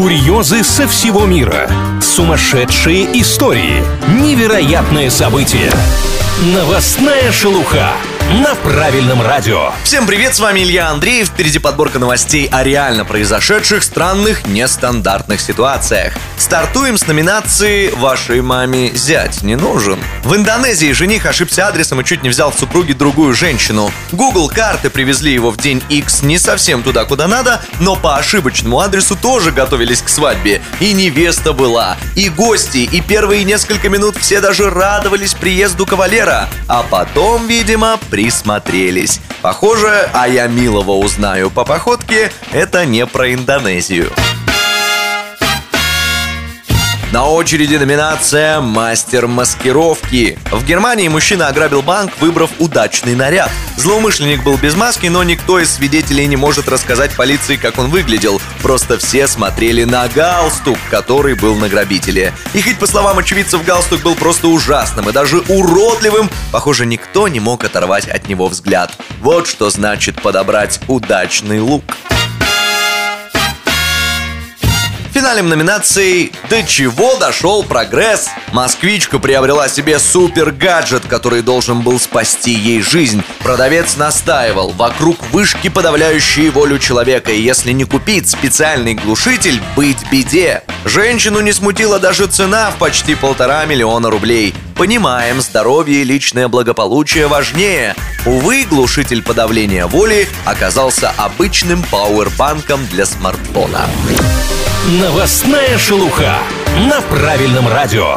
Курьезы со всего мира. Сумасшедшие истории. Невероятные события. Новостная шелуха на правильном радио. Всем привет, с вами Илья Андреев. Впереди подборка новостей о реально произошедших странных, нестандартных ситуациях. Стартуем с номинации «Вашей маме зять не нужен». В Индонезии жених ошибся адресом и чуть не взял в супруги другую женщину. Google карты привезли его в день X не совсем туда, куда надо, но по ошибочному адресу тоже готовились к свадьбе. И невеста была, и гости, и первые несколько минут все даже радовались приезду кавалера. А потом, видимо, присмотрелись. Похоже, а я милого узнаю по походке, это не про Индонезию. На очереди номинация «Мастер маскировки». В Германии мужчина ограбил банк, выбрав удачный наряд. Злоумышленник был без маски, но никто из свидетелей не может рассказать полиции, как он выглядел. Просто все смотрели на галстук, который был на грабителе. И хоть, по словам очевидцев, галстук был просто ужасным и даже уродливым, похоже, никто не мог оторвать от него взгляд. Вот что значит подобрать удачный лук. Финалем номинации «До чего дошел прогресс?» Москвичка приобрела себе супер-гаджет, который должен был спасти ей жизнь. Продавец настаивал, вокруг вышки, подавляющие волю человека, и если не купить специальный глушитель, быть беде. Женщину не смутила даже цена в почти полтора миллиона рублей. Понимаем, здоровье и личное благополучие важнее. Увы, глушитель подавления воли оказался обычным пауэрбанком для смартфона. Новостная шелуха на правильном радио.